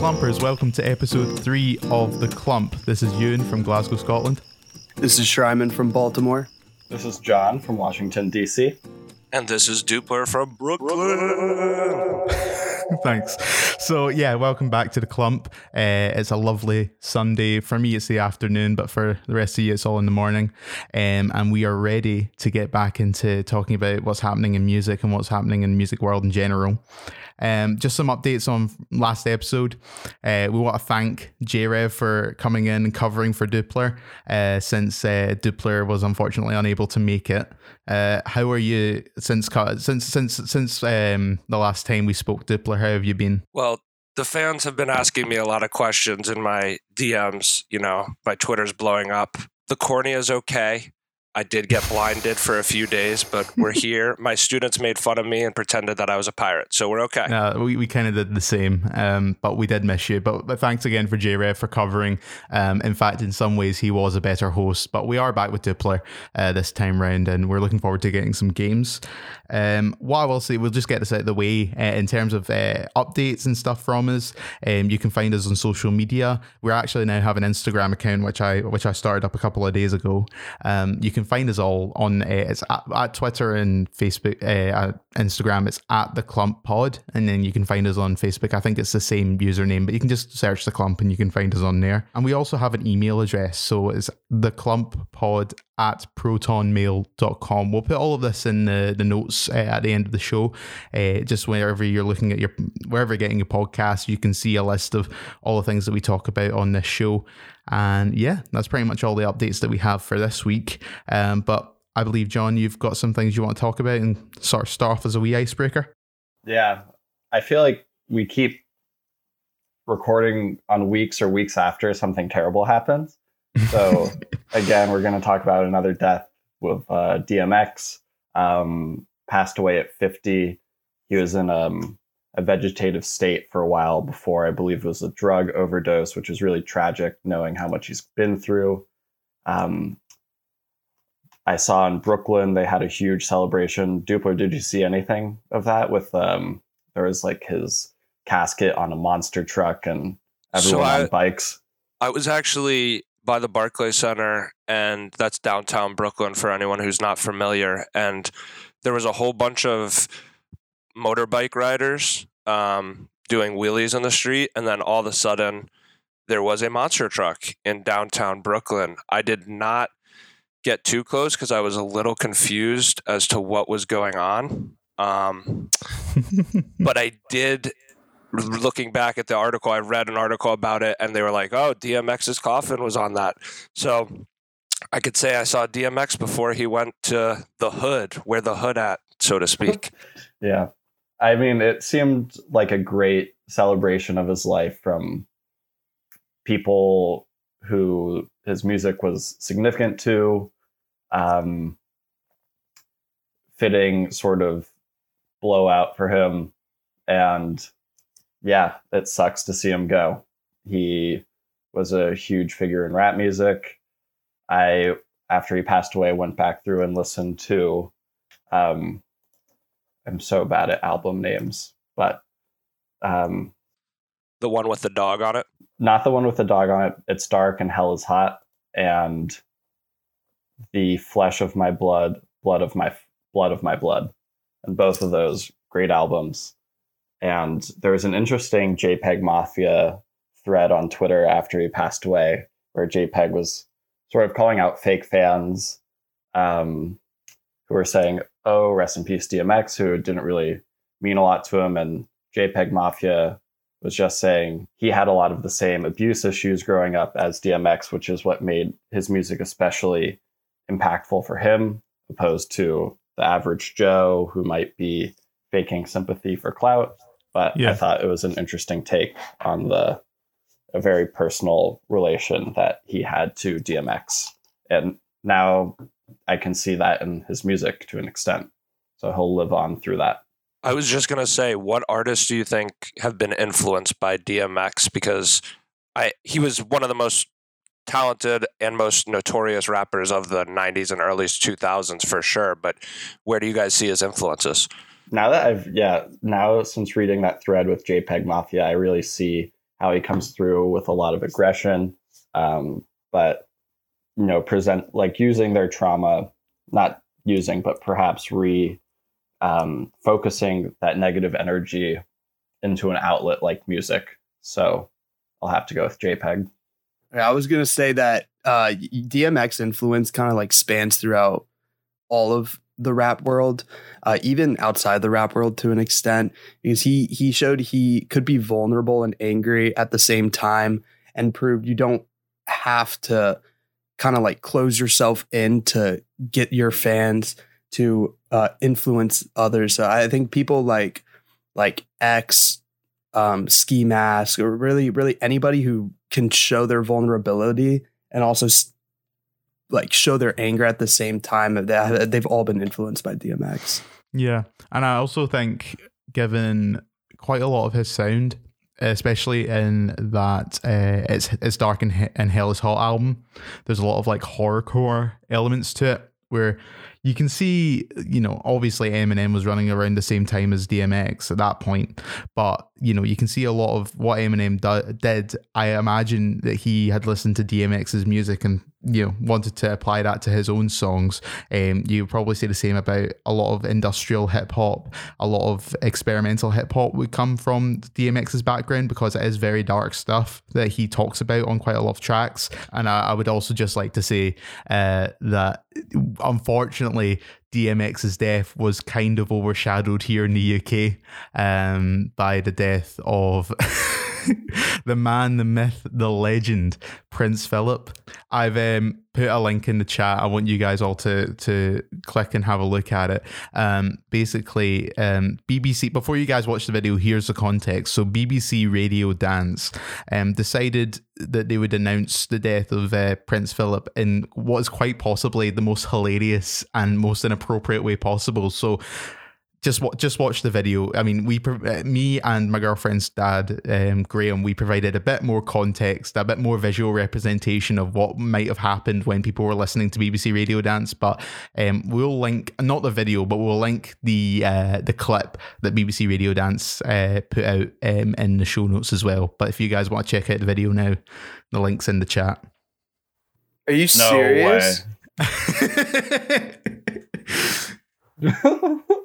Hello, Clumpers. Welcome to episode three of The Clump. This is Ewan from Glasgow, Scotland. This is Shryman from Baltimore. This is John from Washington, D.C. And this is Dupler from Brooklyn. Thanks. So, yeah, welcome back to the clump. Uh, it's a lovely Sunday. For me, it's the afternoon, but for the rest of you, it's all in the morning. Um, and we are ready to get back into talking about what's happening in music and what's happening in the music world in general. Um, just some updates on last episode. Uh, we want to thank JRev for coming in and covering for Dupler uh, since uh, Dupler was unfortunately unable to make it. Uh, how are you since since since since um, the last time we spoke, Dupler? How have you been? Well, the fans have been asking me a lot of questions in my DMs. You know, my Twitter's blowing up. The cornea is okay. I did get blinded for a few days, but we're here. My students made fun of me and pretended that I was a pirate, so we're okay. Uh, we we kind of did the same, um, but we did miss you. But, but thanks again for JRev for covering. Um, in fact, in some ways, he was a better host. But we are back with Dupler uh, this time round, and we're looking forward to getting some games. Um, what I will say, we'll just get this out of the way uh, in terms of uh, updates and stuff from us. Um, you can find us on social media. We actually now have an Instagram account, which I which I started up a couple of days ago. Um, you can find us all on uh, it's at, at, Twitter and Facebook, uh, Instagram. It's at the Clump Pod, and then you can find us on Facebook. I think it's the same username, but you can just search the Clump and you can find us on there. And we also have an email address, so it's the Clump Pod at protonmail.com. We'll put all of this in the, the notes uh, at the end of the show. Uh, just wherever you're looking at your, wherever you're getting your podcast, you can see a list of all the things that we talk about on this show. And yeah, that's pretty much all the updates that we have for this week. Um, but I believe, John, you've got some things you want to talk about and sort of start off as a wee icebreaker. Yeah, I feel like we keep recording on weeks or weeks after something terrible happens. So again, we're going to talk about another death with uh, DMX. Um, passed away at 50. He was in um, a vegetative state for a while before I believe it was a drug overdose, which is really tragic, knowing how much he's been through. Um, I saw in Brooklyn they had a huge celebration. Duplo, did you see anything of that? With um, there was like his casket on a monster truck and everyone so I, on bikes. I was actually by the Barclays Center, and that's downtown Brooklyn for anyone who's not familiar. And there was a whole bunch of motorbike riders um, doing wheelies on the street, and then all of a sudden, there was a monster truck in downtown Brooklyn. I did not get too close because I was a little confused as to what was going on. Um, but I did looking back at the article, I read an article about it, and they were like, "Oh, DMX's coffin was on that." So I could say I saw DMX before he went to the hood, where the hood at, so to speak. yeah, I mean, it seemed like a great celebration of his life from people who his music was significant to, um, fitting sort of blowout for him, and yeah, it sucks to see him go. He was a huge figure in rap music. I, after he passed away, went back through and listened to. Um, I'm so bad at album names, but um, the one with the dog on it. Not the one with the dog on it. It's dark and hell is hot, and the flesh of my blood, blood of my blood of my blood, and both of those great albums. And there was an interesting JPEG Mafia thread on Twitter after he passed away, where JPEG was sort of calling out fake fans um, who were saying, "Oh, rest in peace, DMX," who didn't really mean a lot to him, and JPEG Mafia was just saying he had a lot of the same abuse issues growing up as DMX, which is what made his music especially impactful for him, opposed to the average Joe who might be faking sympathy for clout. But yeah. I thought it was an interesting take on the a very personal relation that he had to DMX. And now I can see that in his music to an extent. So he'll live on through that. I was just going to say, what artists do you think have been influenced by DMX? Because I he was one of the most talented and most notorious rappers of the 90s and early 2000s for sure. But where do you guys see his influences? Now that I've yeah now since reading that thread with JPEG Mafia, I really see how he comes through with a lot of aggression, um, but you know, present like using their trauma, not using, but perhaps re um, focusing that negative energy into an outlet like music. So I'll have to go with JPEG. I was gonna say that uh, DMX influence kind of like spans throughout all of the rap world, uh, even outside the rap world to an extent, because he he showed he could be vulnerable and angry at the same time, and proved you don't have to kind of like close yourself in to get your fans to uh, influence others. So I think people like like X, um, Ski Mask, or really really anybody who can show their vulnerability and also like show their anger at the same time. That they've all been influenced by DMX. Yeah, and I also think given quite a lot of his sound, especially in that uh, it's it's dark and, and hell is hot album, there's a lot of like horrorcore elements to it where you can see, you know, obviously Eminem was running around the same time as DMX at that point, but you know, you can see a lot of what Eminem do- did. I imagine that he had listened to DMX's music and you know wanted to apply that to his own songs. Um, you probably say the same about a lot of industrial hip hop. A lot of experimental hip hop would come from DMX's background because it is very dark stuff that he talks about on quite a lot of tracks. And I, I would also just like to say uh, that unfortunately DMX's death was kind of overshadowed here in the UK um, by the death of the man, the myth, the legend, Prince Philip. I've um, put a link in the chat. I want you guys all to to click and have a look at it. Um, basically, um, BBC. Before you guys watch the video, here's the context. So BBC Radio Dance um, decided that they would announce the death of uh, Prince Philip in what is quite possibly the most hilarious and most inappropriate way possible. So just just watch the video. I mean, we, uh, me and my girlfriend's dad, um, Graham, we provided a bit more context, a bit more visual representation of what might have happened when people were listening to BBC Radio Dance. But um, we'll link not the video, but we'll link the uh, the clip that BBC Radio Dance uh, put out um, in the show notes as well. But if you guys want to check out the video now, the link's in the chat. Are you no serious?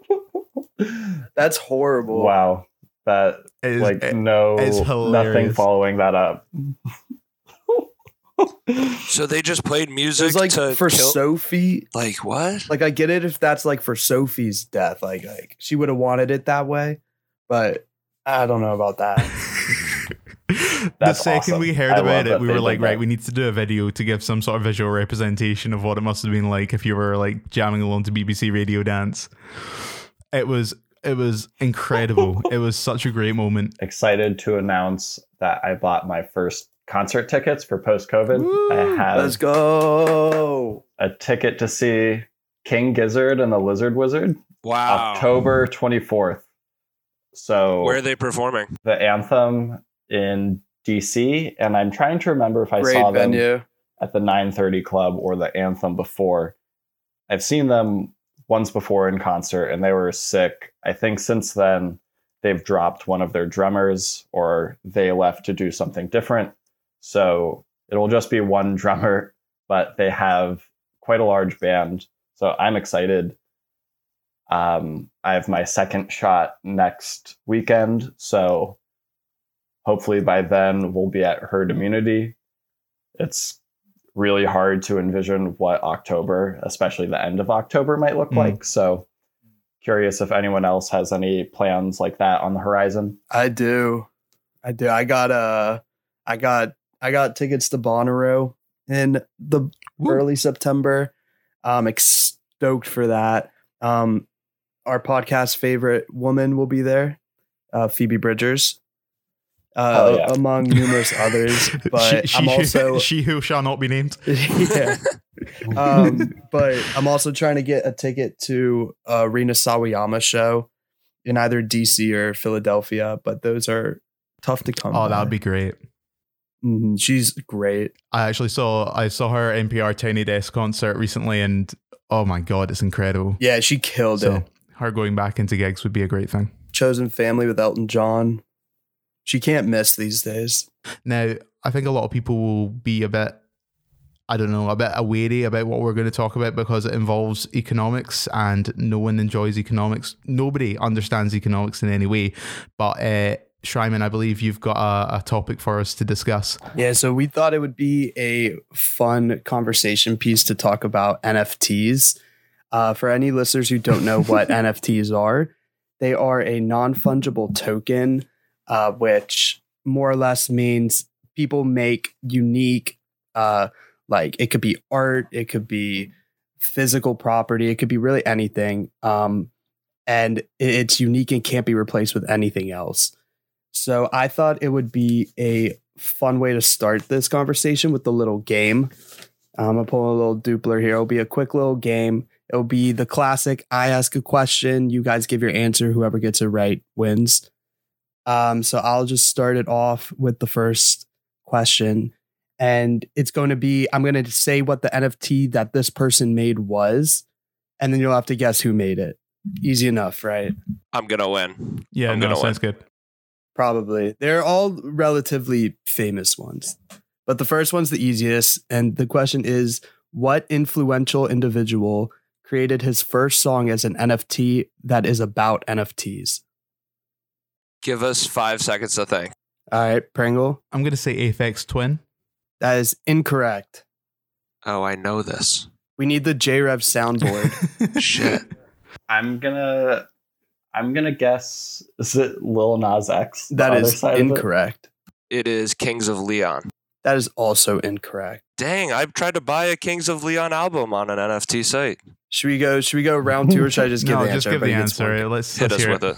That's horrible. Wow. That is like no nothing following that up. so they just played music like to for kill- Sophie. Like what? Like I get it if that's like for Sophie's death. Like like she would have wanted it that way, but I don't know about that. the second awesome. we heard I about it, we were like, right, we need to do a video to give some sort of visual representation of what it must have been like if you were like jamming along to BBC Radio Dance. It was it was incredible. it was such a great moment. Excited to announce that I bought my first concert tickets for post COVID. I have let's go a ticket to see King Gizzard and the Lizard Wizard. Wow, October twenty fourth. So where are they performing? The Anthem in DC, and I'm trying to remember if I Great saw venue. them at the 930 Club or the Anthem before. I've seen them once before in concert, and they were sick. I think since then they've dropped one of their drummers, or they left to do something different. So it'll just be one drummer, but they have quite a large band. So I'm excited. Um, I have my second shot next weekend, so hopefully by then we'll be at herd immunity. It's really hard to envision what October, especially the end of October, might look mm. like. So curious if anyone else has any plans like that on the horizon. I do. I do. I got uh I got I got tickets to Bonnaroo in the Woo. early September. I'm stoked for that. Um our podcast favorite woman will be there, uh, Phoebe Bridgers uh, oh, yeah. among numerous others. But she, I'm also she who shall not be named. yeah. um, but I'm also trying to get a ticket to a Rina Sawayama show in either DC or Philadelphia. But those are tough to come. Oh, that would be great. Mm-hmm. She's great. I actually saw I saw her NPR Tiny Desk concert recently, and oh my god, it's incredible. Yeah, she killed so, it. Her going back into gigs would be a great thing. Chosen Family with Elton John She can't miss these days. Now, I think a lot of people will be a bit, I don't know, a bit wary about what we're going to talk about because it involves economics and no one enjoys economics. Nobody understands economics in any way. But uh, Shryman, I believe you've got a, a topic for us to discuss. Yeah, so we thought it would be a fun conversation piece to talk about NFTs. Uh, for any listeners who don't know what NFTs are, they are a non fungible token, uh, which more or less means people make unique, uh, like it could be art, it could be physical property, it could be really anything. Um, and it's unique and can't be replaced with anything else. So I thought it would be a fun way to start this conversation with the little game. I'm gonna pull a little dupler here. It'll be a quick little game. It'll be the classic I ask a question, you guys give your answer, whoever gets it right wins. Um, so I'll just start it off with the first question. And it's going to be I'm going to say what the NFT that this person made was, and then you'll have to guess who made it. Easy enough, right? I'm gonna win. Yeah, I'm no, gonna sounds good. Probably. They're all relatively famous ones. But the first one's the easiest. And the question is what influential individual created his first song as an NFT that is about NFTs? Give us five seconds to think. All right, Pringle. I'm going to say Aphex Twin. That is incorrect. Oh, I know this. We need the JREV soundboard. Shit. I'm gonna I'm gonna guess is it Lil Nas X? the that other is side of it? incorrect. It is Kings of Leon. That is also incorrect. Dang, I've tried to buy a Kings of Leon album on an NFT site. Should we go? Should we go round two, or should I just give no, the just answer? give the Everybody gets answer. Let's, Hit let's us hear with it. it.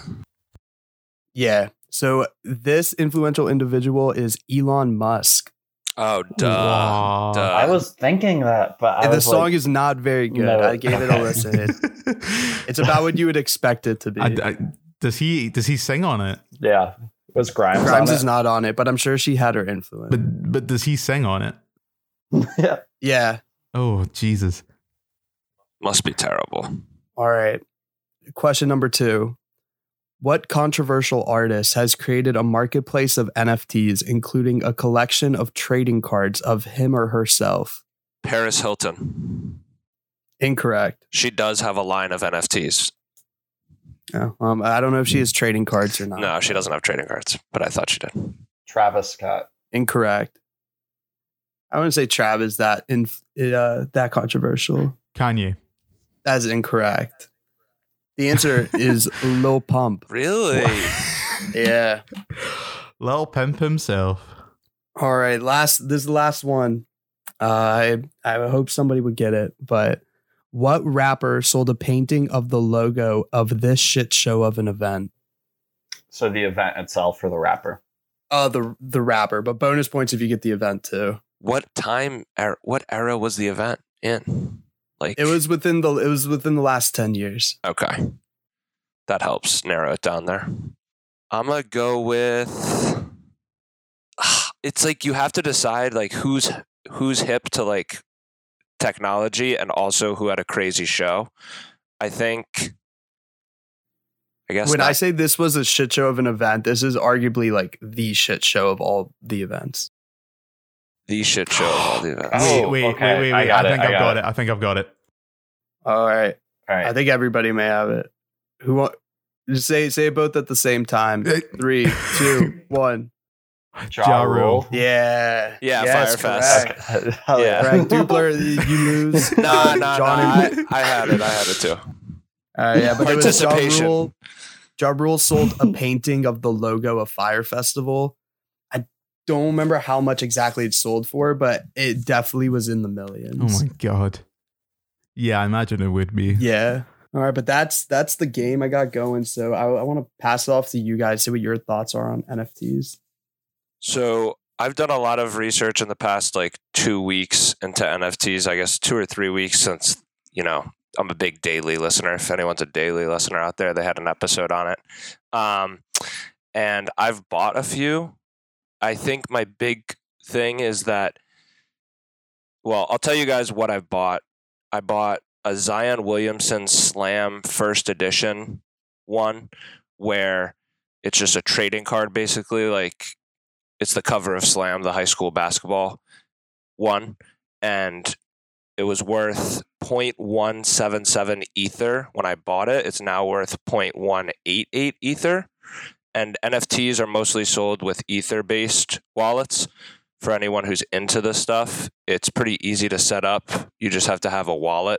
Yeah. So this influential individual is Elon Musk. Oh, duh. Wow. duh. I was thinking that, but I And the was song like, is not very good. No. I gave it a listen. It's about what you would expect it to be. I- I- does he does he sing on it? yeah, It was Grimes. Grimes on is not on it, but I'm sure she had her influence. But but does he sing on it? it? yeah. yeah. Oh Jesus! Must be terrible. All right. Question number two. What controversial artist has created a marketplace of NFTs, including a collection of trading cards of him or herself? Paris Hilton. Incorrect. She does have a line of NFTs. Oh, um, I don't know if she has trading cards or not. No, she doesn't have trading cards, but I thought she did. Travis Scott. Incorrect. I wouldn't say Trav is that in uh, that controversial. Kanye. That is incorrect. The answer is Lil Pump. Really? Yeah. Lil Pimp himself. All right. Last. This is the last one. Uh, I I hope somebody would get it. But what rapper sold a painting of the logo of this shit show of an event? So the event itself for the rapper. Uh the the rapper. But bonus points if you get the event too. what time? Er- what era was the event in? Like It was within the it was within the last ten years. okay. That helps narrow it down there. I'm gonna go with. It's like you have to decide like who's who's hip to like technology and also who had a crazy show. I think. I guess When not- I say this was a shit show of an event, this is arguably like the shit show of all the events. The shit show of all the events. Wait, Oh, wait, okay. wait, wait, I wait. I, got it, think I I've got got it. it. I think I've got it. All right. All right. I think everybody may have it. Who want just say say both at the same time. Three, two, one. Ja Rule. Yeah. Yeah, Yes, Fyre Fest. correct. Okay. Hell Yeah. Correct. Dupler, you lose. Nah, nah, John nah. I, I had it. I had it too. Uh, yeah, but it was Ja Participation. Rule. Ja Rule sold a painting of the logo of Fyre Festival. I don't remember how much exactly it sold for, but it definitely was in the millions. Oh my god. Yeah, I imagine it would be. Yeah. All right, but that's that's the game I got going. So I, I want to pass it off to you guys. See what your thoughts are on NFTs. So I've done a lot of research in the past like two weeks into NFTs. I guess two or three weeks since you know I'm a big daily listener. If anyone's a daily listener out there, they had an episode on it. Um, and I've bought a few. I think my big thing is that. Well, I'll tell you guys what I've bought. I bought a Zion Williamson Slam first edition one where it's just a trading card basically. Like it's the cover of Slam, the high school basketball one, and it was worth 0.177 ether when I bought it. It's now worth 0.188 ether. And NFTs are mostly sold with ether based wallets. For anyone who's into this stuff, it's pretty easy to set up. You just have to have a wallet,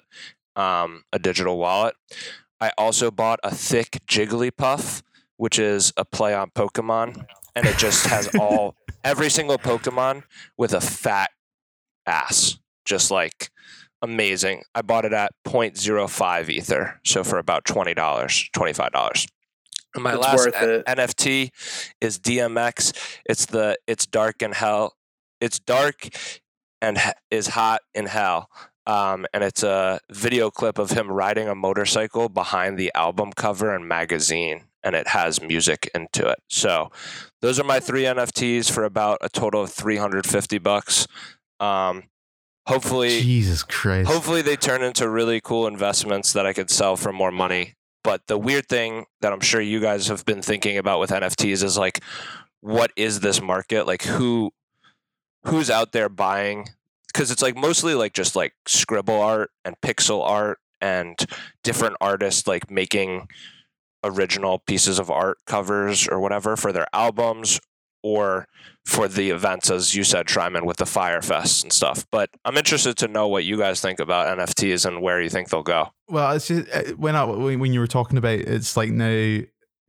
um, a digital wallet. I also bought a thick Jigglypuff, which is a play on Pokemon, and it just has all every single Pokemon with a fat ass, just like amazing. I bought it at 0.05 ether, so for about twenty dollars, twenty five dollars. My It's last worth N- it. NFT is DMX. It's the it's dark in hell. It's dark and h- is hot in hell. Um, and it's a video clip of him riding a motorcycle behind the album cover and magazine, and it has music into it. So, those are my three NFTs for about a total of three hundred fifty bucks. Um, hopefully, Jesus Christ. hopefully they turn into really cool investments that I could sell for more money. But the weird thing that I'm sure you guys have been thinking about with NFTs is like, what is this market? Like who who's out there buying? Because it's like mostly like just like scribble art and pixel art and different artists like making original pieces of art covers or whatever for their albums or for the events, as you said, Tryman, with the Fyre Fest and stuff. But I'm interested to know what you guys think about NFTs and where you think they'll go. Well, it's just uh, when I when you were talking about it's like now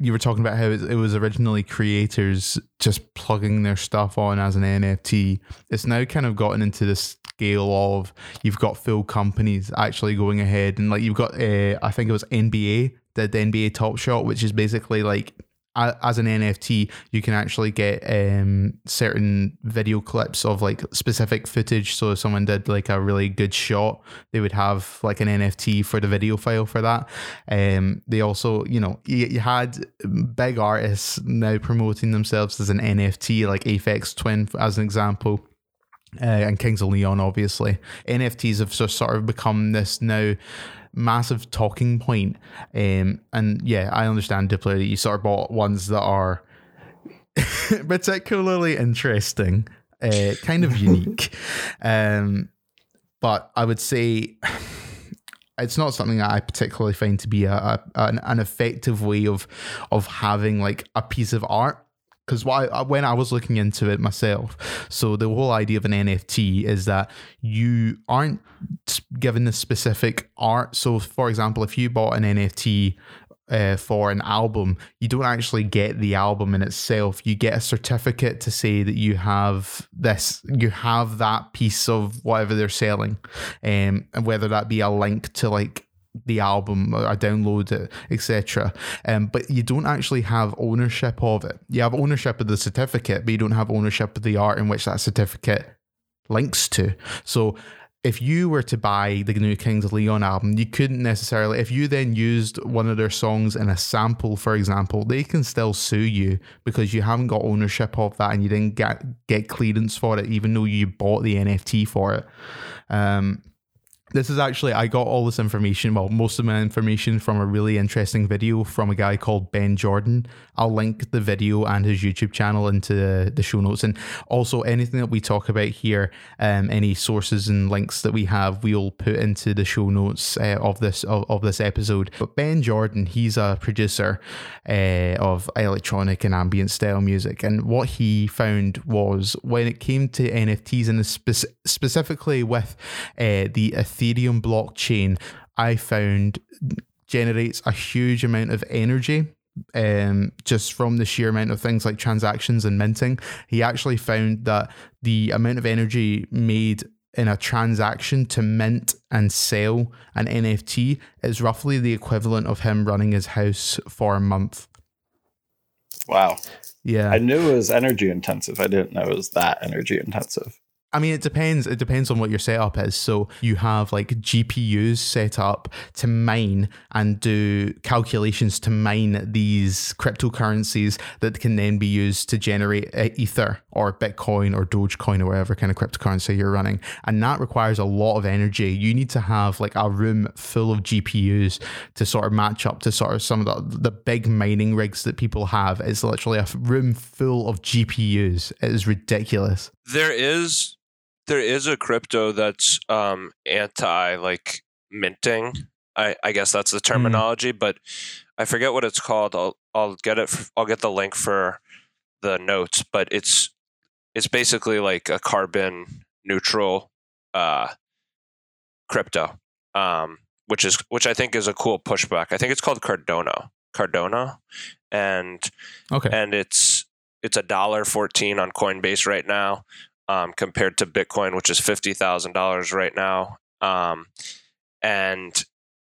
you were talking about how it, was originally creators just plugging their stuff on as an NFT. It's now kind of gotten into this scale of you've got full companies actually going ahead and like you've got uh, I think it was NBA did the NBA Top Shot, which is basically like as an NFT, you can actually get um, certain video clips of like specific footage. So if someone did like a really good shot, they would have like an NFT for the video file for that. Um, they also, you know, you, you had big artists now promoting themselves as an NFT, like Aphex Twin as an example. Uh, and Kings of Leon, obviously. NFTs have so- sort of become this now massive talking point. Um, and yeah, I understand Diplo that you sort of bought ones that are particularly interesting, uh, kind of unique. Um, but I would say it's not something that I particularly find to be a, a an, an effective way of of having like a piece of art. Because why when I was looking into it myself, so the whole idea of an NFT is that you aren't given the specific art. So, for example, if you bought an NFT uh, for an album, you don't actually get the album in itself. You get a certificate to say that you have this, you have that piece of whatever they're selling, um, and whether that be a link to like the album I download it, etc. Um, but you don't actually have ownership of it. You have ownership of the certificate, but you don't have ownership of the art in which that certificate links to. So if you were to buy the new Kings of Leon album, you couldn't necessarily, if you then used one of their songs in a sample, for example, they can still sue you because you haven't got ownership of that and you didn't get, get clearance for it, even though you bought the NFT for it. Um, this is actually I got all this information, well, most of my information from a really interesting video from a guy called Benn Jordan. I'll link the video and his YouTube channel into the, show notes. And also anything that we talk about here, um, any sources and links that we have, we'll put into the show notes uh, of this of, of this episode. But Benn Jordan, he's a producer uh, of electronic and ambient style music. And what he found was when it came to NFTs and spe- specifically with uh, the blockchain, I found generates a huge amount of energy um, just from the sheer amount of things like transactions and minting. He actually found that the amount of energy made in a transaction to mint and sell an NFT is roughly the equivalent of him running his house for a month. Wow. Yeah. I knew it was energy intensive. I didn't know it was that energy intensive. I mean, it depends. It depends on what your setup is. So you have like GPUs set up to mine and do calculations to mine these cryptocurrencies that can then be used to generate uh, Ether or Bitcoin or Dogecoin or whatever kind of cryptocurrency you're running. And that requires a lot of energy. You need to have like a room full of GPUs to sort of match up to sort of some of the, the big mining rigs that people have. It's literally a room full of GPUs. It is ridiculous. There is there is a crypto that's um, anti like minting. I, I guess that's the Mm. terminology, but I forget what it's called. I'll I'll get it. f- I'll get the link for the notes, but it's it's basically like a carbon neutral uh, crypto, um, which is which I think is a cool pushback. I think it's called Cardano. Cardano, and Okay. and it's it's a dollar fourteen on Coinbase right now, um, compared to Bitcoin, which is fifty thousand dollars right now. Um, and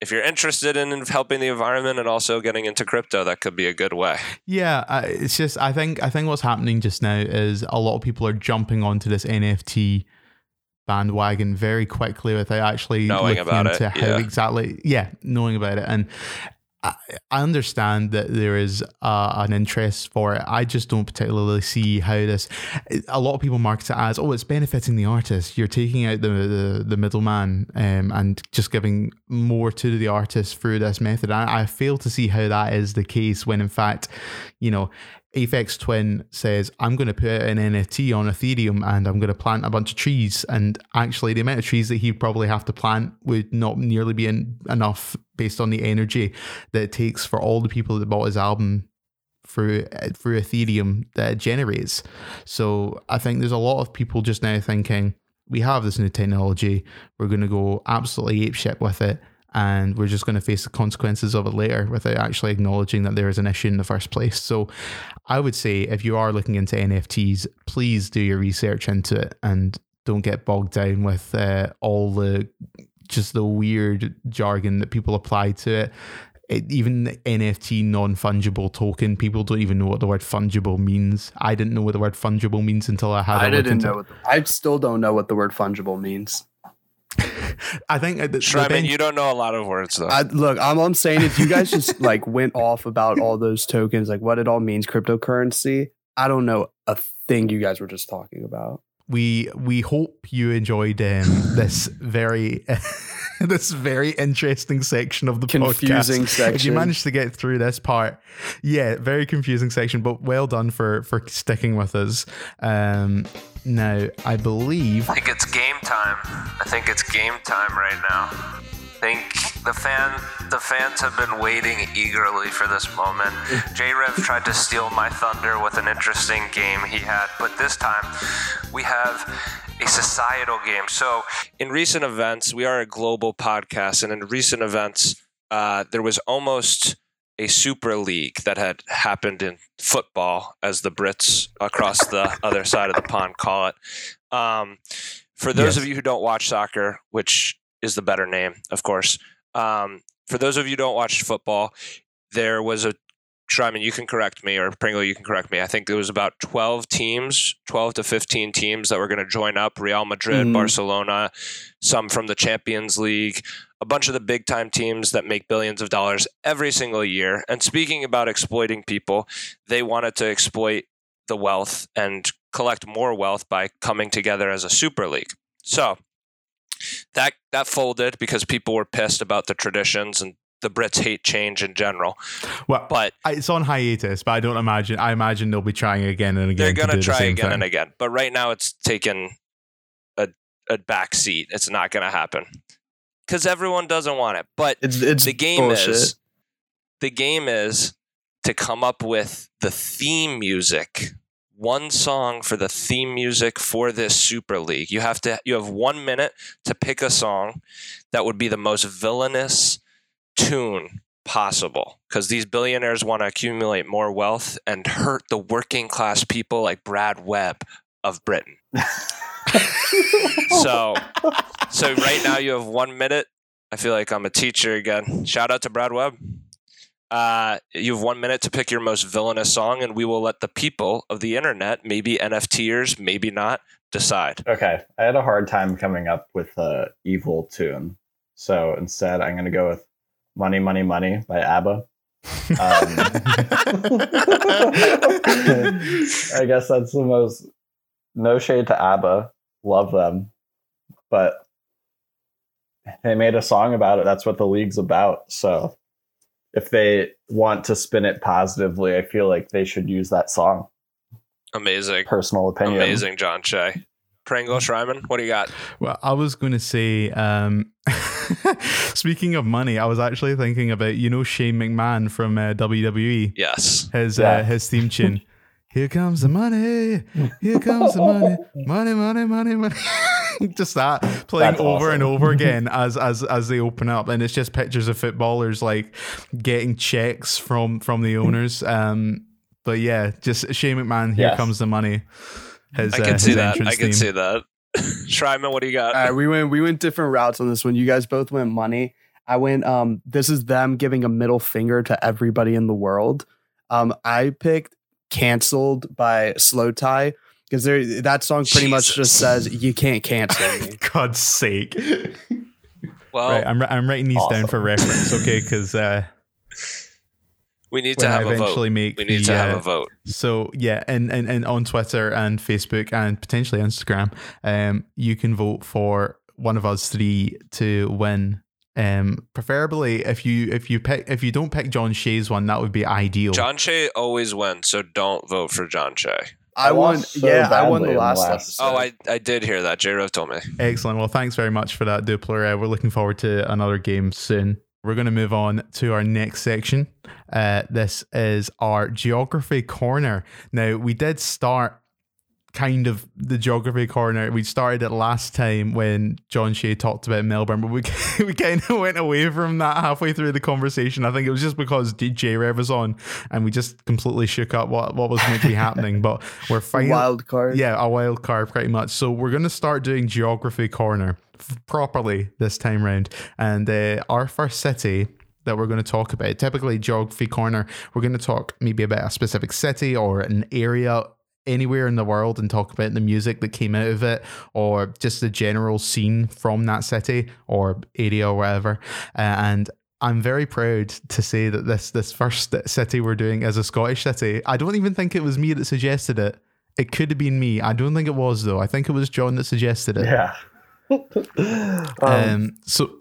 if you're interested in helping the environment and also getting into crypto, that could be a good way. Yeah, it's just I think I think what's happening just now is a lot of people are jumping onto this NFT bandwagon very quickly without actually Knowing about it, how yeah. exactly yeah knowing about it and. I understand that there is uh, an interest for it. I just don't particularly see how this. A lot of people market it as, "Oh, it's benefiting the artist." You're taking out the the, the middleman um, and just giving more to the artist through this method. I, I fail to see how that is the case when, in fact, you know, Aphex Twin says, I'm going to put an NFT on Ethereum and I'm going to plant a bunch of trees. And actually, the amount of trees that he'd probably have to plant would not nearly be en- enough based on the energy that it takes for all the people that bought his album through through Ethereum that it generates. So I think there's a lot of people just now thinking, we have this new technology, we're going to go absolutely apeshit with it. And we're just going to face the consequences of it later without actually acknowledging that there is an issue in the first place. So, I would say if you are looking into NFTs, please do your research into it and don't get bogged down with uh, all the just the weird jargon that people apply to it. it even the NFT non fungible token, people don't even know what the word fungible means. I didn't know what the word fungible means until I had. I didn't know. the, I still don't know what the word fungible means. I think uh, the, the Shriven, thing- you don't know a lot of words though. I, look, I'm, I'm saying if you guys just like went off about all those tokens, like what it all means, cryptocurrency, I don't know a thing you guys were just talking about. we we hope you enjoyed um, this very this very interesting section of the Confusing podcast. section. If you managed to get through this part, yeah, very confusing section, but well done for for sticking with us. Um, now, I believe I think it's game time. I think it's game time right now. I think the fan the fans have been waiting eagerly for this moment. J Rev tried to steal my thunder with an interesting game he had, but this time we have a societal game. So in recent events, we are a global podcast, and in recent events, uh, there was almost a super league that had happened in football, as the Brits across the other side of the pond call it. Um, for those Yes. of you who don't watch soccer, which is the better name, of course, um, for those of you who don't watch football, there was a Shryman, you can correct me, or Pringle, you can correct me. I think there was about 12 teams, 12 to 15 teams that were going to join up Real Madrid, Mhm. Barcelona, some from the Champions League, a bunch of the big time teams that make billions of dollars every single year. And speaking about exploiting people, they wanted to exploit the wealth and collect more wealth by coming together as a super league. So that that folded because people were pissed about the traditions and the Brits hate change in general. well, But it's on hiatus, but I don't imagine. I imagine they'll be trying again and again. they're going to the try again thing. and again. But right now it's taken a a back seat. It's not going to happen because everyone doesn't want it. But It's it's the game bullshit. is the game is to come up with the theme music one song for the theme music for this super league. You have to you have one minute to pick a song that would be the most villainous tune possible because these billionaires want to accumulate more wealth and hurt the working class people like brad webb of britain. So so right now you have one minute. I feel like i'm a teacher again. Shout out to brad webb Uh, you have one minute to pick your most villainous song, and we will let the people of the internet, maybe NFTers, maybe not, decide. Okay, I had a hard time coming up with a evil tune, so instead I'm going to go with "Money, Money, Money" by ABBA. Um, I guess that's the most. No shade to ABBA, love them, but they made a song about it. That's what the league's about. So if they want to spin it positively, I feel like they should use that song. Amazing. Personal opinion. Amazing, John Shea. Pringle Shryman, what do you got? Well, I was going to say, um, speaking of money, I was actually thinking about you know Shane McMahon from uh, WWE. Yes. His Yeah. uh, his theme tune. Here comes the money. Here comes the money. Money, money, money, money. just that playing That's over and over again as as as they open up, and it's just pictures of footballers like getting checks from from the owners. Um, but yeah, just Shane McMahon. Here Yes. comes the money. His, I uh, can his see that. I can theme. see that. Shryman, what do you got? All right, we went we went different routes on this one. You guys both went money. I went um this is them giving a middle finger to everybody in the world. Um I picked canceled by Slowthai because there that song pretty much just says you can't cancel me. God's sake. well, right, I'm, I'm writing these down for reference, okay? Because uh, we need to when I have a eventually vote. make We need the, to have uh, a vote. So yeah, and, and and on Twitter and Facebook and potentially Instagram, um, you can vote for one of us three to win. Um, preferably if you if you pick if you don't pick John Shea's one, that would be ideal. John Shea always wins, so don't vote for John Shea. I, I won so yeah, I won the in the last, last- episode. Oh, I, I did hear that. J Rove told me. Excellent. Well, thanks very much for that, Dupler. Uh, we're looking forward to another game soon. We're going to move on to our next section. Uh, this is our geography corner. Now, we did start kind of the geography corner. We started it last time when John Shea talked about Melbourne, but we we kind of went away from that halfway through the conversation. I think it was just because DJ Rev was on, and we just completely shook up what what was meant to be happening. But we're finally wild card. yeah, a wild card pretty much. So we're going to start doing geography corner f- properly this time round. And uh, our first city that we're going to talk about, typically geography corner, we're going to talk maybe about a specific city or an area anywhere in the world and talk about the music that came out of it or just the general scene from that city or area or whatever. Uh, and I'm very proud to say that this this first city we're doing is a Scottish city. I don't even think it was me that suggested it. It could have been me. I don't think it was though. I think it was John that suggested it. Yeah. um, Um, so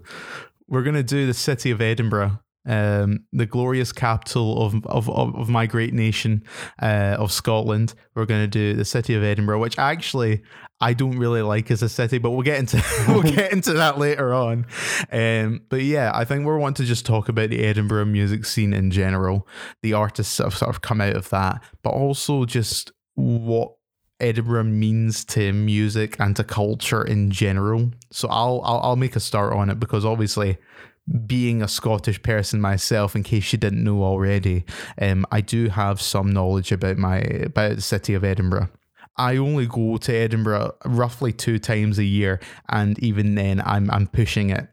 we're gonna do the city of Edinburgh, um, the glorious capital of of, of, of my great nation uh, of Scotland. We're gonna do the city of Edinburgh, which actually I don't really like as a city, but we'll get into we'll get into that later on. Um, but yeah, I think we are want to just talk about the Edinburgh music scene in general, the artists that have sort of come out of that, but also just what Edinburgh means to music and to culture in general. So I'll I'll, I'll make a start on it because obviously being a Scottish person myself, in case you didn't know already, um, I do have some knowledge about my about the city of Edinburgh. I only go to Edinburgh roughly two times a year, and even then, I'm I'm pushing it.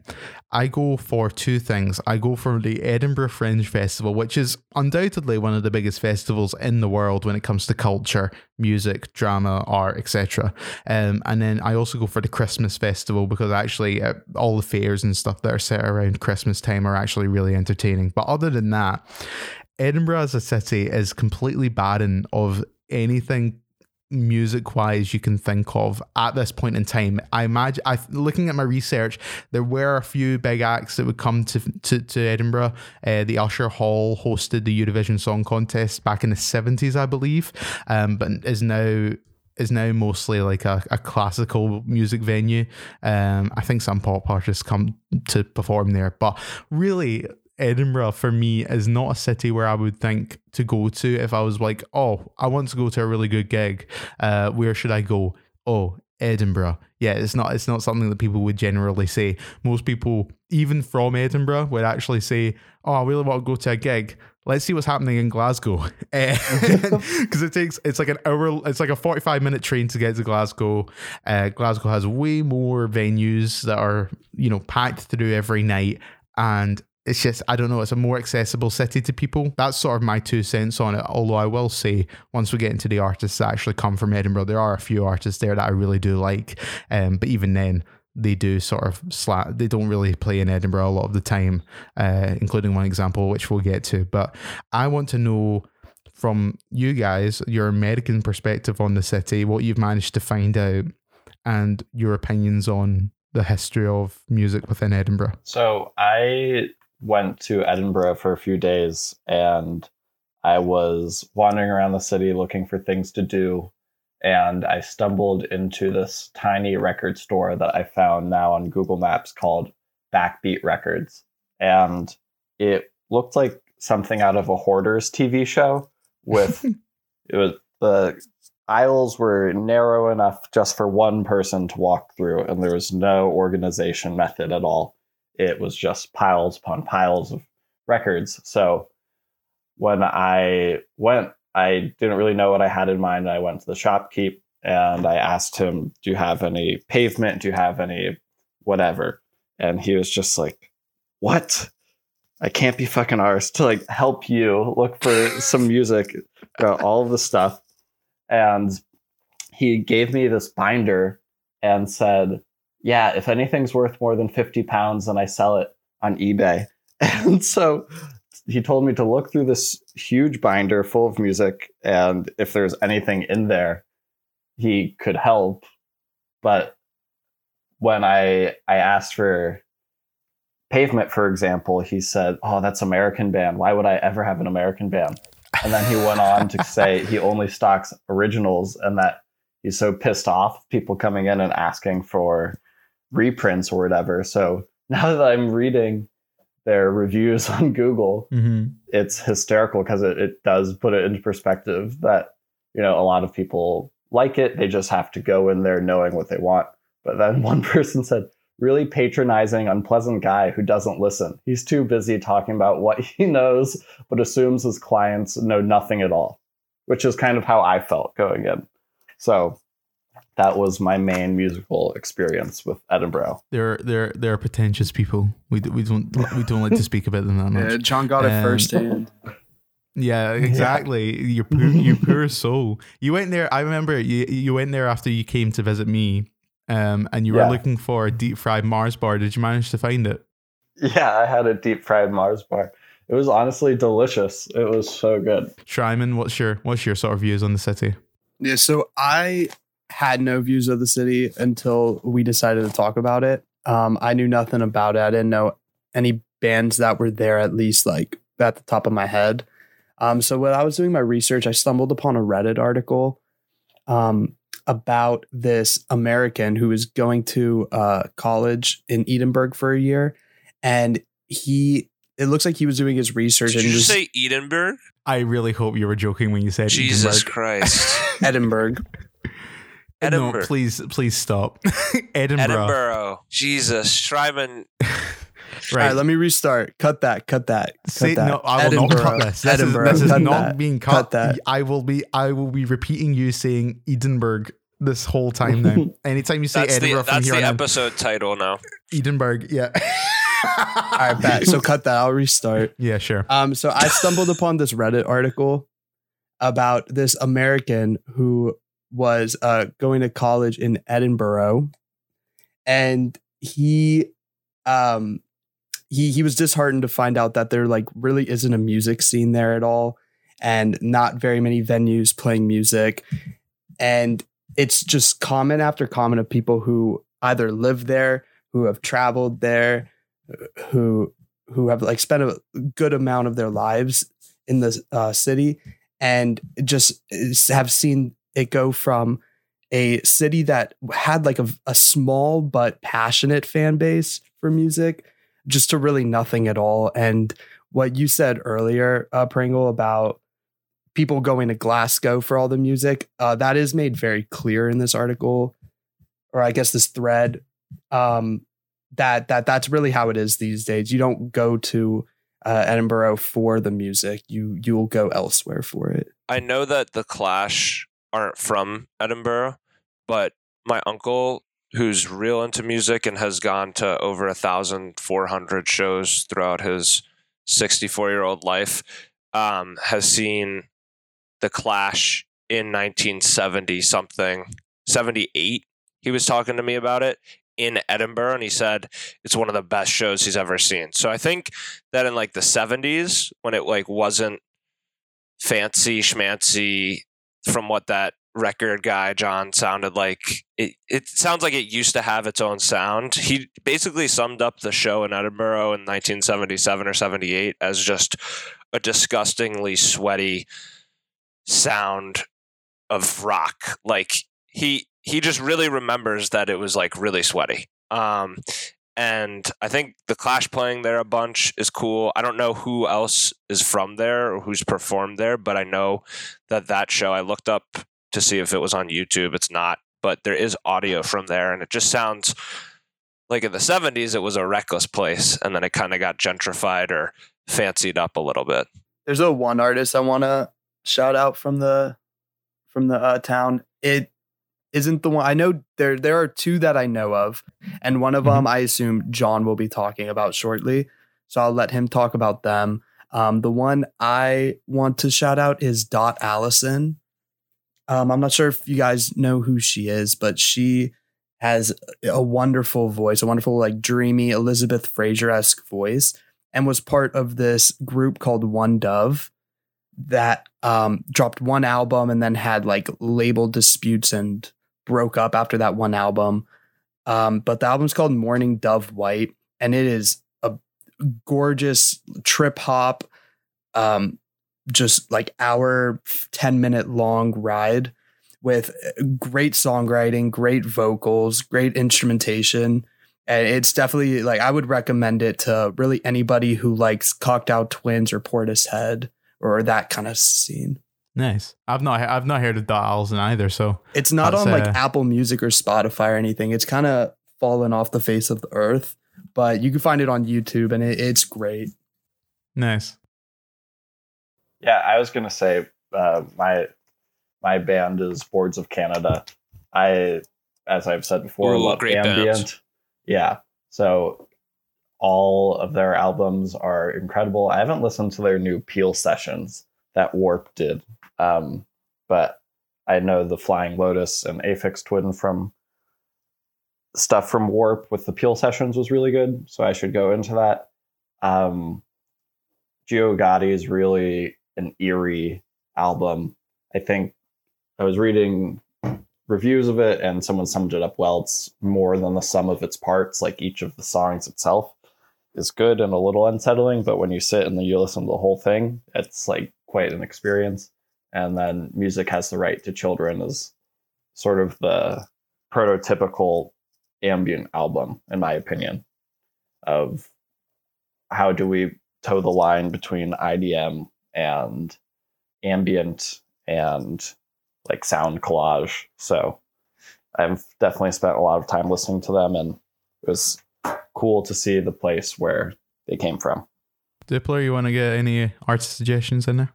I go for two things. I go for the Edinburgh Fringe Festival, which is undoubtedly one of the biggest festivals in the world when it comes to culture, music, drama, art, etc. Um, and then I also go for the Christmas Festival because actually uh, all the fairs and stuff that are set around Christmas time are actually really entertaining. But other than that, Edinburgh as a city is completely barren of anything music wise you can think of at this point in time. I imagine i looking at my research there were a few big acts that would come to to, to edinburgh. Uh, the usher hall hosted the eurovision song contest back in the 70s i believe. Um, but is now is now mostly like a, a classical music venue. Um, i think some pop artists come to perform there. But really Edinburgh for me is not a city where I would think to go to if I was like, oh, I want to go to a really good gig. Uh, where should I go? Oh, Edinburgh. Yeah, it's not it's not something that people would generally say. Most people, even from Edinburgh, would actually say, "Oh, I really want to go to a gig. Let's see what's happening in Glasgow." Because it takes it's like an hour, it's like a forty-five minute train to get to Glasgow. Uh, Glasgow has way more venues that are you know packed through every night, and it's just I don't know. It's a more accessible city to people. That's sort of my two cents on it. Although I will say, once we get into the artists that actually come from Edinburgh, there are a few artists there that I really do like. Um, but even then, they do sort of slap. They don't really play in Edinburgh a lot of the time, uh, including one example which we'll get to. But I want to know from you guys your American perspective on the city, what you've managed to find out, and your opinions on the history of music within Edinburgh. So I went to Edinburgh for a few days and I was wandering around the city looking for things to do. And I stumbled into this tiny record store that I found now on Google Maps called Backbeat Records. And it looked like something out of a Hoarders TV show with it was the aisles were narrow enough just for one person to walk through and there was no organization method at all it was just piles upon piles of records. So when I went, I didn't really know what I had in mind. I went to the shopkeep and I asked him, Do you have any pavement? Do you have any whatever? And he was just like, What? I can't be fucking ours to like help you look for some music, all of the stuff. And he gave me this binder and said, yeah, if anything's worth more than 50 pounds, then I sell it on eBay. And so he told me to look through this huge binder full of music, and if there's anything in there, he could help. But when I I asked for pavement, for example, he said, "Oh, that's American band. Why would I ever have an American band?" And then he went on to say he only stocks originals, and that he's so pissed off people coming in and asking for reprints or whatever. So now that I'm reading their reviews on Google, mm-hmm. it's hysterical because it, it does put it into perspective that, you know, a lot of people like it. They just have to go in there knowing what they want. But then one person said, really patronizing, unpleasant guy who doesn't listen. He's too busy talking about what he knows, but assumes his clients know nothing at all, which is kind of how I felt going in. So that was my main musical experience with Edinburgh. They're they're they're pretentious people. We we don't we don't like to speak about them that much. Yeah, John got um, it firsthand. Yeah, exactly. Yeah. Your poor, your poor soul. You went there. I remember you you went there after you came to visit me, um, and you were yeah. looking for a deep fried Mars bar. Did you manage to find it? Yeah, I had a deep fried Mars bar. It was honestly delicious. It was so good. Shryman, what's your what's your sort of views on the city? Yeah, so I had no views of the city until we decided to talk about it. Um, I knew nothing about it. I didn't know any bands that were there, at least like at the top of my head. Um, so when I was doing my research, I stumbled upon a Reddit article um, about this American who was going to uh, college in Edinburgh for a year, and he. It looks like he was doing his research. Did and you say Edinburgh? I really hope you were joking when you said Jesus Edinburgh. Christ, Edinburgh. Edinburgh. No, please, please stop. Edinburgh. Edinburgh. Jesus, Shryman. Right. All right, let me restart. Cut that. Cut that. Cut Say, that. No, I will Edinburgh. not cut this. This Edinburgh. is, this is not that. being cut. cut. that. I will be. I will be repeating you saying Edinburgh this whole time now. Anytime you say that's Edinburgh, the, that's the episode on, title now. Edinburgh. Yeah. All right, bet. So cut that. I'll restart. Yeah, sure. Um, so I stumbled upon this Reddit article about this American who was uh, going to college in Edinburgh, and he um, he he was disheartened to find out that there like really isn't a music scene there at all, and not very many venues playing music, and it's just comment after comment of people who either live there, who have traveled there, who who have like spent a good amount of their lives in the uh, city and just have seen it go from a city that had like a, a small but passionate fan base for music just to really nothing at all. And what you said earlier, uh, Pringle, about people going to Glasgow for all the music, uh, that is made very clear in this article, or I guess this thread. Um, that that that's really how it is these days. You don't go to uh, Edinburgh for the music. You you will go elsewhere for it. I know that the Clash aren't from Edinburgh, but my uncle who's real into music and has gone to over a thousand four hundred shows throughout his sixty four year old life, um, has seen the Clash in nineteen seventy something, seventy eight. He was talking to me about it in Edinburgh and he said it's one of the best shows he's ever seen. So I think that in like the 70s when it like wasn't fancy schmancy from what that record guy John sounded like it it sounds like it used to have its own sound. He basically summed up the show in Edinburgh in 1977 or 78 as just a disgustingly sweaty sound of rock. Like he he just really remembers that it was like really sweaty. Um, and I think the Clash playing there a bunch is cool. I don't know who else is from there or who's performed there, but I know that that show I looked up to see if it was on YouTube. It's not, but there is audio from there, and it just sounds like in the 70s it was a reckless place, and then it kind of got gentrified or fancied up a little bit. There's a one artist I want to shout out from the from the uh, town. It isn't the one I know there there are two that I know of and one of Mhm. them I assume John will be talking about shortly so I'll let him talk about them um, the one I want to shout out is Dot Allison um, I'm not sure if you guys know who she is but she has a wonderful voice a wonderful like dreamy Elizabeth Fraser-esque voice and was part of this group called One Dove that um, dropped one album and then had like label disputes and broke up after that one album. Um, but the album's called Morning Dove White, and it is a gorgeous trip hop, um, just like hour, 10 minute long ride with uh, great songwriting, great vocals, great instrumentation. And it's definitely like I would recommend it to really anybody who likes Cocteau Twins or Portishead or that kind of scene. Nice. I've not I've not heard of Dot Allison either. So It's not on like uh, Apple Music or Spotify or anything. It's kind of fallen off the face of the earth, but you can find it on YouTube and it, it's great. nice. Yeah, I was gonna say uh, my my band is Boards of Canada. I, as I've said before, Ooh, love great ambient. band. Yeah, so all of their albums are incredible. I haven't listened to their new Peel sessions that Warp did, um, but I know the Flying Lotus and Aphex Twin from stuff from Warp with the Peel sessions was really good. So I should go into that. Um, Geogaddi is really an eerie album. I think I was reading reviews of it and someone summed it up well. It's more than the sum of its parts. Like each of the songs itself is good and a little unsettling, but when you sit and you listen to the whole thing, it's like quite an experience. And then Music Has the Right to Children is sort of the prototypical ambient album, in my opinion, of how do we toe the line between IDM and ambient and like sound collage. So I've definitely spent a lot of time listening to them and it was cool to see the place where they came from. Dipler, you want to get any artist suggestions in there?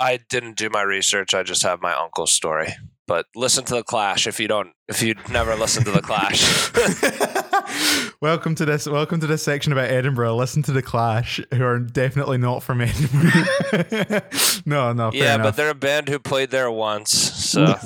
I didn't do my research. I just have my uncle's story. But listen to the Clash if you don't. If you'd never listened to the Clash. welcome to this. Welcome to this section about Edinburgh. Listen to the Clash, who are definitely not from Edinburgh. no, no, yeah, enough. but they're a band who played there once, so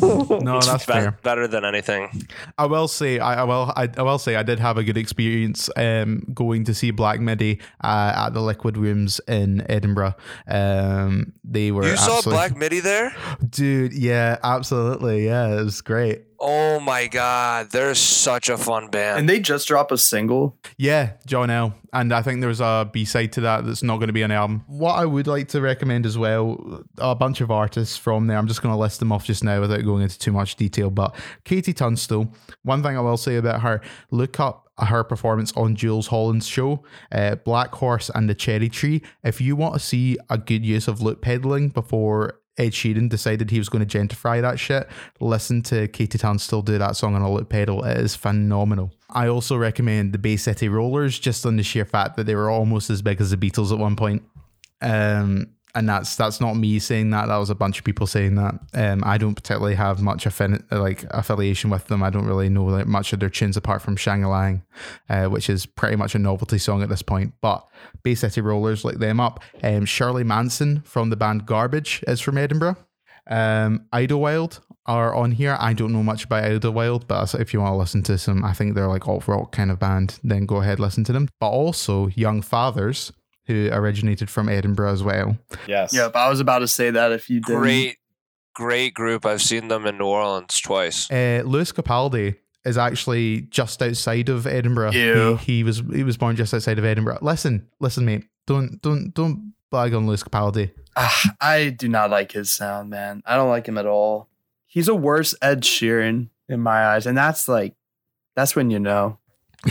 no, that's be- fair. better than anything. I will say, I, I will, I, I will say, I did have a good experience um, going to see Black Midi uh, at the Liquid Rooms in Edinburgh. Um, they were You saw Black Midi there? dude. Yeah, absolutely. Yeah, it was great. Oh my god, they're such a fun band. And they just dropped a single. Yeah, John L. And I think there's a B side to that that's not going to be an album. What I would like to recommend as well, a bunch of artists from there. I'm just going to list them off just now without going into too much detail. But KT Tunstall, one thing I will say about her, look up her performance on Jools Holland's show, uh, Black Horse and the Cherry Tree. If you want to see a good use of loop pedaling before Ed Sheeran decided he was going to gentrify that shit, listen to Katie still do that song on a loop pedal. It is phenomenal. I also recommend the Bay City Rollers just on the sheer fact that they were almost as big as the Beatles at one point. Um, and that's that's not me saying that. That was a bunch of people saying that. Um, I don't particularly have much affin- like affiliation with them. I don't really know like, much of their tunes apart from Shang-a-Lang, uh, which is pretty much a novelty song at this point. But Bay City Rollers like them up. Um, Shirley Manson from the band Garbage is from Edinburgh. Um, Idlewild are on here. I don't know much about Idlewild, but if you want to listen to some, I think they're like alt rock kind of band, then go ahead listen to them. But also Young Fathers, who originated from Edinburgh as well. Yes. Yep, I was about to say that if you did. Great, great group. I've seen them in New Orleans twice. Uh, Lewis Capaldi is actually just outside of Edinburgh. Ew. He, he was he was born just outside of Edinburgh. Listen, listen, mate. Don't don't don't blag on Lewis Capaldi. Ah, I do not like his sound, man. I don't like him at all. He's a worse Ed Sheeran in my eyes, and that's like, that's when you know.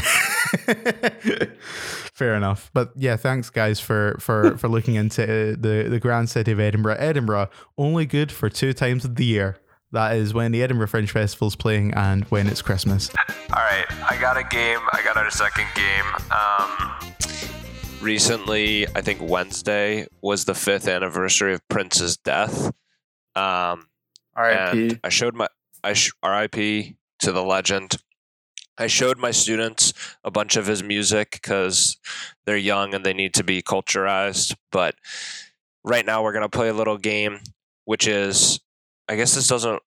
Fair enough, but yeah, thanks guys for for for looking into uh, the the grand city of Edinburgh. Edinburgh only good for two times of the year. That is when the Edinburgh Fringe Festival is playing and when it's Christmas. All right, I got a game. I got our second game. Um, recently, I think Wednesday was the fifth anniversary of Prince's death. Um, R.I.P. and I showed my I sh- RIP to the legend. I showed my students a bunch of his music because they're young and they need to be culturized. But right now, we're gonna play a little game, which is I guess this doesn't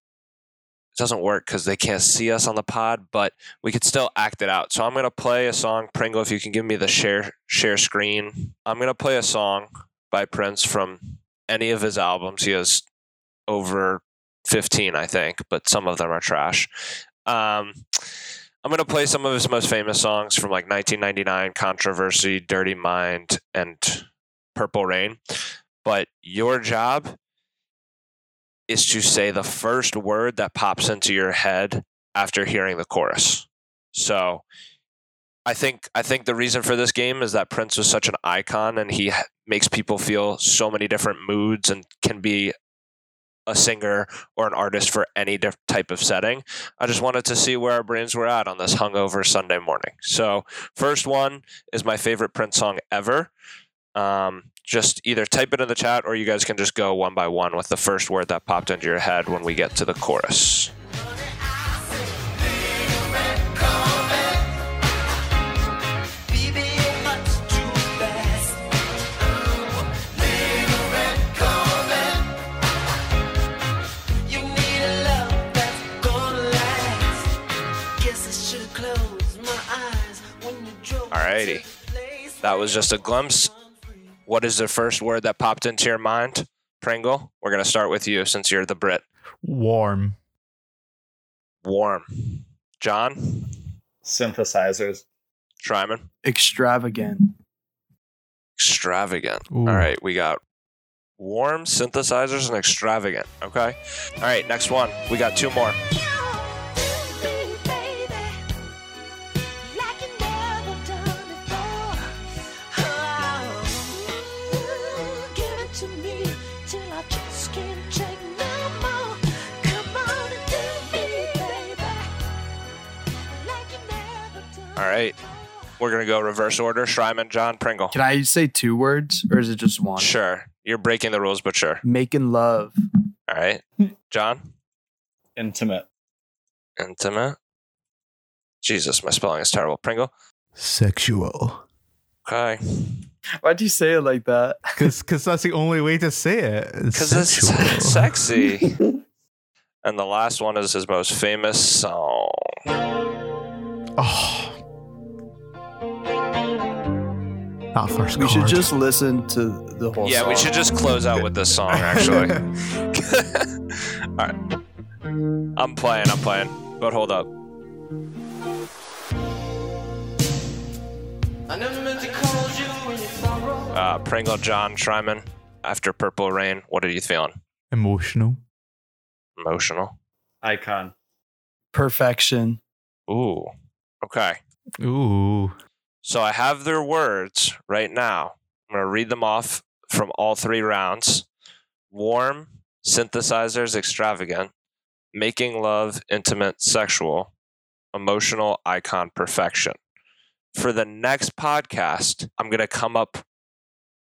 doesn't work because they can't see us on the pod, but we could still act it out. So I'm gonna play a song, Pringle. If you can give me the share share screen, I'm gonna play a song by Prince from any of his albums. He has over 15, I think, but some of them are trash. Um, I'm going to play some of his most famous songs from like 1999, Controversy, Dirty Mind, and Purple Rain. But your job is to say the first word that pops into your head after hearing the chorus. So I think I think the reason for this game is that Prince was such an icon and he makes people feel so many different moods and can be a singer or an artist for any type of setting. I just wanted to see where our brains were at on this hungover Sunday morning. So, first one is my favorite Prince song ever. Um, just either type it in the chat or you guys can just go one by one with the first word that popped into your head when we get to the chorus. Alrighty. That was just a glimpse. What is the first word that popped into your mind, Pringle? We're going to start with you since you're the Brit. Warm. Warm. John? Synthesizers. Tryman? Extravagant. Extravagant. Ooh. All right, we got warm, synthesizers, and extravagant. Okay. All right, next one. We got two more. All right. We're going to go reverse order. Shryman, John, Pringle. Can I say two words or is it just one? Sure. You're breaking the rules, but sure. Making love. All right. John? Intimate. Intimate. Jesus, my spelling is terrible. Pringle? Sexual. Okay. Why'd you say it like that? Because that's the only way to say it. Because it's Sexual. sexy. and the last one is his most famous song. Oh. That first We should just listen to the whole Yeah, song. we should just close out with this song, actually. All right. I'm playing, I'm playing. But hold up. Uh, Pringle, John, Shryman, after Purple Rain, what are you feeling? Emotional. Emotional? Icon. Perfection. Ooh. Okay. Ooh. So I have their words right now. I'm going to read them off from all three rounds warm, synthesizers, extravagant, making love, intimate, sexual, emotional, icon, perfection. For the next podcast, I'm going to come up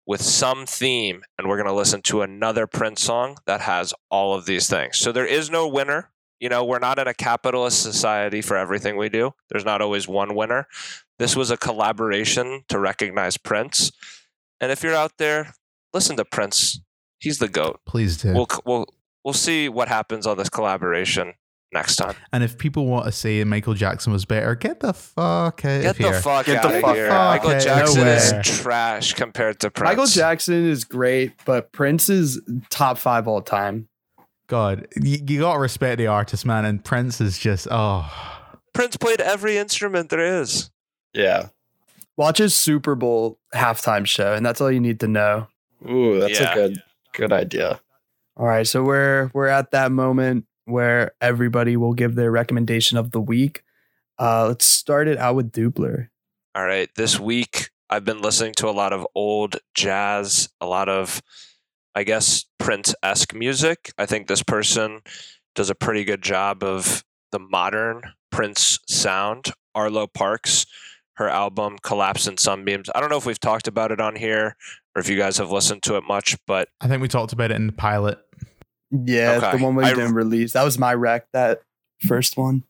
with some theme, and we're going to listen to another Prince song that has all of these things. So there is no winner. You know, we're not in a capitalist society for everything we do. There's not always one winner. This was a collaboration to recognize Prince. And if you're out there, listen to Prince. He's the goat. Please do. We'll we'll we'll see what happens on this collaboration next time. and if people want to say Michael Jackson was better, get the fuck out Get of the fuck Get out the of fuck here. out. Michael Okay, Jackson is trash compared to Prince. Michael Jackson is great, but Prince is top five all time. God, you, you gotta respect the artist, man. And Prince is just oh, Prince played every instrument there is. Yeah. Watch his Super Bowl halftime show, and that's all you need to know. Ooh, that's Yeah. a good good idea. All right, so we're we're at that moment where everybody will give their recommendation of the week. Uh, let's start it out with Dupler. All right. This week, I've been listening to a lot of old jazz, a lot of, I guess, Prince esque music. I think this person does a pretty good job of the modern Prince sound. Arlo Parks, her album Collapse in Sunbeams. I don't know if we've talked about it on here or if you guys have listened to it much, but I think we talked about it in the pilot. Yeah, Okay. the one we I- didn't release. That was my rec. That first one.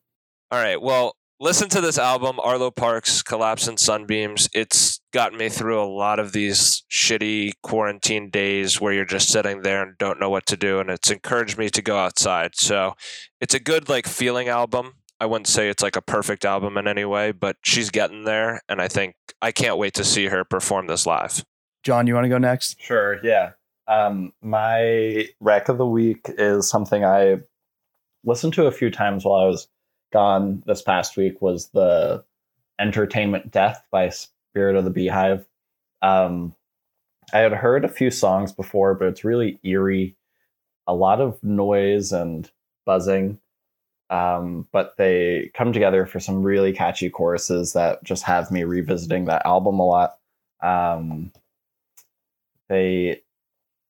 All right. Well, listen to this album, Arlo Parks, Collapse in Sunbeams. It's gotten me through a lot of these shitty quarantine days where you're just sitting there and don't know what to do. And it's encouraged me to go outside. So it's a good, like, feeling album. I wouldn't say it's like a perfect album in any way, but she's getting there. And I think I can't wait to see her perform this live. John, you want to go next? Sure, yeah. Um, my rec of the week is something I listened to a few times while I was gone this past week was the Entertainment Death by Spirit of the Beehive. Um, I had heard a few songs before, but it's really eerie, a lot of noise and buzzing. Um, but they come together for some really catchy choruses that just have me revisiting that album a lot. Um, they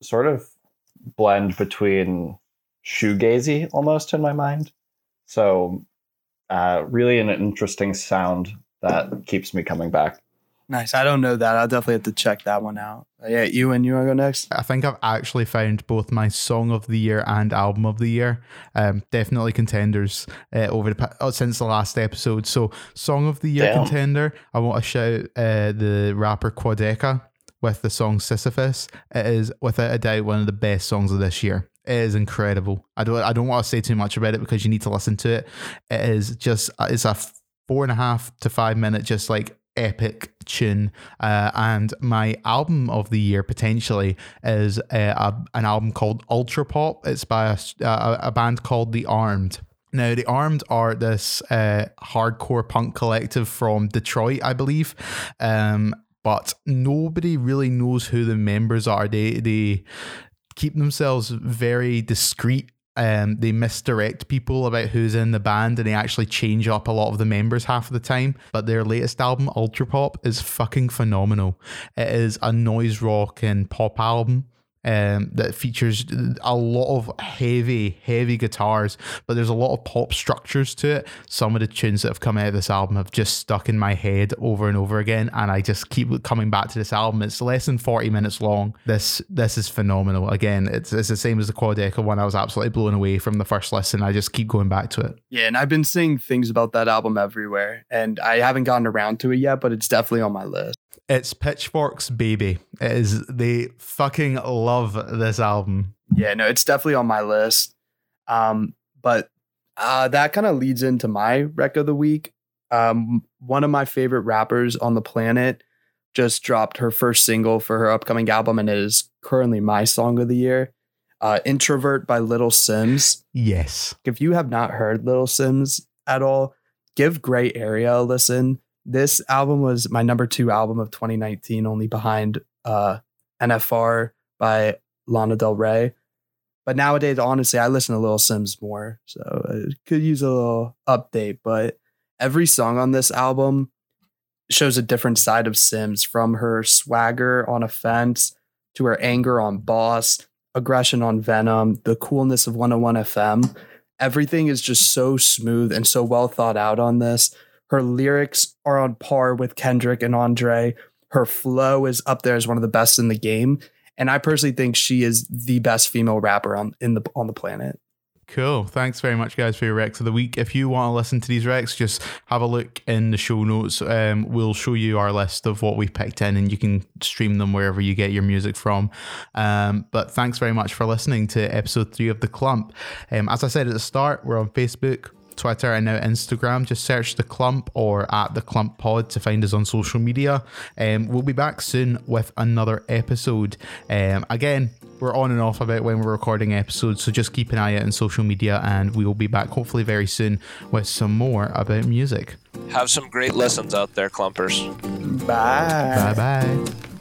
sort of blend between shoegazy almost in my mind. So, uh, really an interesting sound that keeps me coming back. Nice. I don't know that. I'll definitely have to check that one out. Uh, yeah, you and you want to go next? I think I've actually found both my song of the year and album of the year. Um, definitely contenders uh, over the oh, since the last episode. So, song of the year Damn. contender. I want to shout uh, the rapper Quadeca with the song Sisyphus. It is without a doubt one of the best songs of this year. It is incredible. I don't. I don't want to say too much about it because you need to listen to it. It is just. It's a four and a half to five minute, just like epic tune. Uh, and my album of the year potentially is uh, a, an album called Ultra Pop. It's by a, a, a band called The Armed. Now, The Armed are this uh, hardcore punk collective from Detroit, I believe. Um, but nobody really knows who the members are. They they keep themselves very discreet. Um, they misdirect people about who's in the band, and they actually change up a lot of the members half of the time. But their latest album, Ultra Pop, is fucking phenomenal. It is a noise rock and pop album um, that features a lot of heavy, heavy guitars, but there's a lot of pop structures to it. Some of the tunes that have come out of this album have just stuck in my head over and over again, and I just keep coming back to this album. It's less than 40 minutes long. This this is phenomenal. Again, it's, it's the same as the Quadeca one. I was absolutely blown away from the first listen. I just keep going back to it. Yeah, and I've been seeing things about that album everywhere, and I haven't gotten around to it yet, but it's definitely on my list. It's Pitchfork's baby. It is they fucking love this album. Yeah, no, it's definitely on my list. Um, but uh, that kind of leads into my rec of the week. Um, one of my favorite rappers on the planet just dropped her first single for her upcoming album, and it is currently my song of the year. Uh, Introvert by Little Simz. Yes. If you have not heard Little Simz at all, give Gray Area a listen. This album was my number two album of 2019, only behind uh, NFR by Lana Del Rey. But nowadays, honestly, I listen to Little Simz more, so it could use a little update. But every song on this album shows a different side of Simz from her swagger on Offense to her anger on Boss, aggression on Venom, the coolness of 101 FM. Everything is just so smooth and so well thought out on this. Her lyrics are on par with Kendrick and Andre. Her flow is up there as one of the best in the game, and I personally think she is the best female rapper on in the on the planet. Cool. Thanks very much, guys, for your Recs of the week. If you want to listen to these Recs, just have a look in the show notes. Um, we'll show you our list of what we picked in, and you can stream them wherever you get your music from. Um, but thanks very much for listening to episode three of The Clump. Um, as I said at the start, we're on Facebook, Twitter, and now Instagram. Just search The Clump or at The Clump Pod to find us on social media. Um, we'll be back soon with another episode. Um, again, we're on and off about when we're recording episodes, so just keep an eye out on social media, and we will be back hopefully very soon with some more about music. Have some great listens out there, clumpers. Bye. Bye bye.